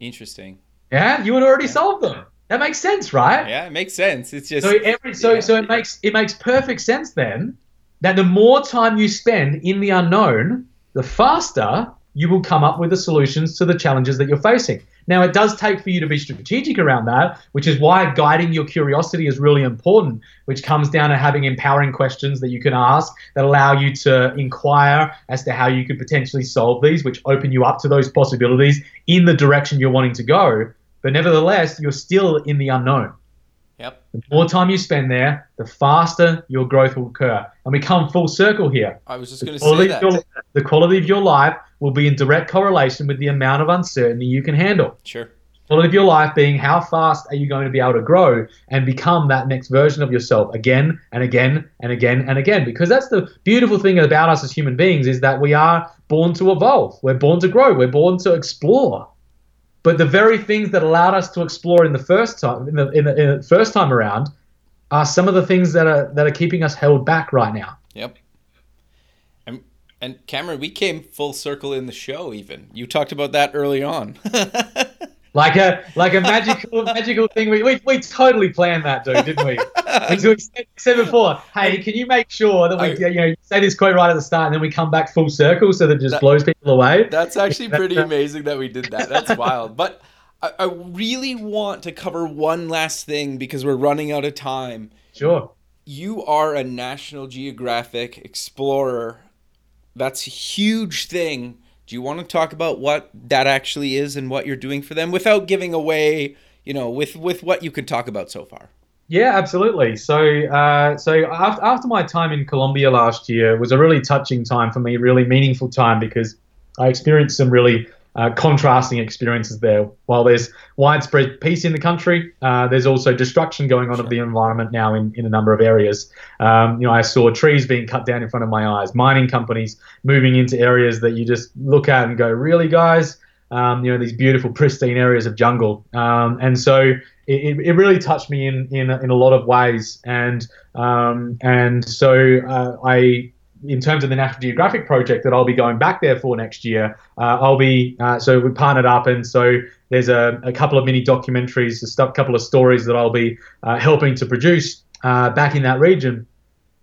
Interesting. Yeah, you would already yeah. solve them. That makes sense, right? Yeah, it makes sense. It's just so every so yeah, so it makes it makes perfect sense then that the more time you spend in the unknown, the faster you will come up with the solutions to the challenges that you're facing. Now, it does take for you to be strategic around that, which is why guiding your curiosity is really important, which comes down to having empowering questions that you can ask that allow you to inquire as to how you could potentially solve these, which open you up to those possibilities in the direction you're wanting to go. But nevertheless, you're still in the unknown. Yep. The more time you spend there, the faster your growth will occur. And we come full circle here. I was just going to say that. Your, the quality of your life will be in direct correlation with the amount of uncertainty you can handle. Sure. Quality of your life being how fast are you going to be able to grow and become that next version of yourself again and again and again and again. Because that's the beautiful thing about us as human beings is that we are born to evolve. We're born to grow. We're born to explore. But the very things that allowed us to explore in the first time, in the, in the, in the first time around, are some of the things that are that are keeping us held back right now. Yep. And Cameron, we came full circle in the show. Even you talked about that early on. like a like a magical magical thing. We, we, we totally planned that, dude, didn't we? we said before, hey, can you make sure that we I, you know say this quote right at the start, and then we come back full circle so that it just that, blows people away. That's actually pretty amazing that we did that. That's wild, but. I, I really want to cover one last thing because we're running out of time. Sure. You are a National Geographic explorer that's a huge thing. Do you want to talk about what that actually is and what you're doing for them without giving away, you know, with with what you can talk about so far? Yeah, absolutely. So, uh, so after, after my time in Colombia last year was a really touching time for me, really meaningful time because I experienced some really uh, contrasting experiences there. While there's widespread peace in the country, uh, there's also destruction going on sure. of the environment now in, in a number of areas. Um, you know, I saw trees being cut down in front of my eyes, mining companies moving into areas that you just look at and go, really, guys? Um, you know, these beautiful, pristine areas of jungle. Um, and so it, it really touched me in, in, in a lot of ways. And, um, and so uh, I in terms of the National Geographic project that I'll be going back there for next year, uh, I'll be uh, so we partnered up, and so there's a, a couple of mini documentaries, a couple of stories that I'll be uh, helping to produce uh, back in that region.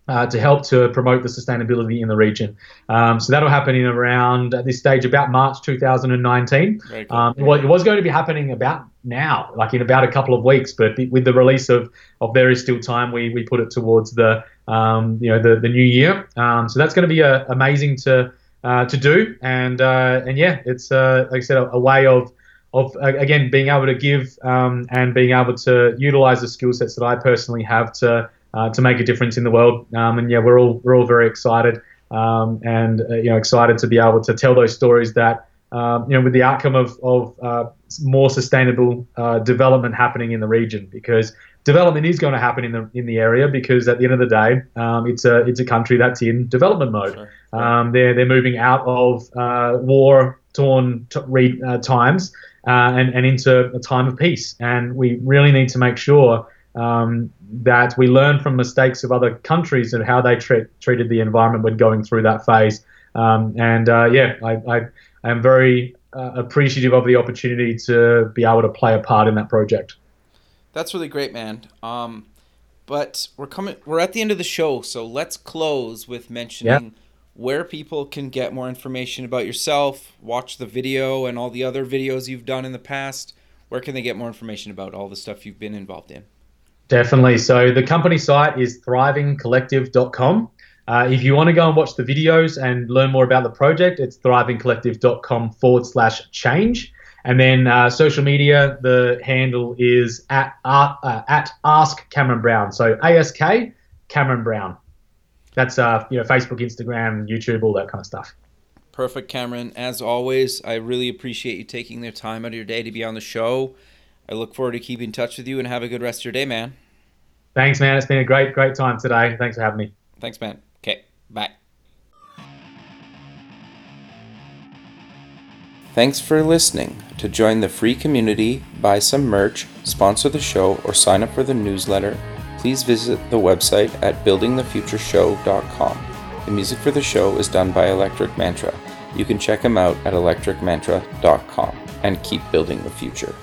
uh, to help to promote the sustainability in the region. Um, so that'll happen in around at this stage about March 2019. Cool. Um, well, it was going to be happening about now, like in about a couple of weeks, but with the release of, of There Is Still Time, we, we put it towards the um, you know the, the new year. Um, so that's going to be uh, amazing to uh, to do, and uh, and yeah, it's uh, like I said, a, a way of of again being able to give um, and being able to utilize the skill sets that I personally have to uh, to make a difference in the world. Um, and yeah, we're all we're all very excited um, and uh, you know excited to be able to tell those stories that um, you know with the outcome of of uh, more sustainable uh, development happening in the region because development is going to happen in the in the area because at the end of the day, um, it's a it's a country that's in development mode. Um, they're they're moving out of uh, war torn t- re- uh, times uh, and and into a time of peace, and we really need to make sure um, that we learn from mistakes of other countries and how they tra- treated the environment when going through that phase. Um, and uh, yeah, I, I, I, am very uh, appreciative of the opportunity to be able to play a part in that project. That's really great, man. Um, but we're coming. We're at the end of the show, so let's close with mentioning yeah. where people can get more information about yourself, watch the video, and all the other videos you've done in the past. Where can they get more information about all the stuff you've been involved in? Definitely. So the company site is thrivingcollective.com. Uh, if you want to go and watch the videos and learn more about the project, it's thrivingcollective.com forward slash change. And then uh, social media, the handle is at uh, uh at Ask Cameron Brown. So ASK Cameron Brown. That's uh, you know Facebook, Instagram, YouTube, all that kind of stuff. Perfect, Cameron. As always, I really appreciate you taking the time out of your day to be on the show. I look forward to keeping in touch with you and have a good rest of your day, man. Thanks, man. It's been a great, great time today. Thanks for having me. Thanks, man. Okay, bye. Thanks for listening. To join the free community, buy some merch, sponsor the show, or sign up for the newsletter, please visit the website at buildingthefutureshow.com. The music for the show is done by Electric Mantra. You can check him out at electricmantra.com and keep building the future.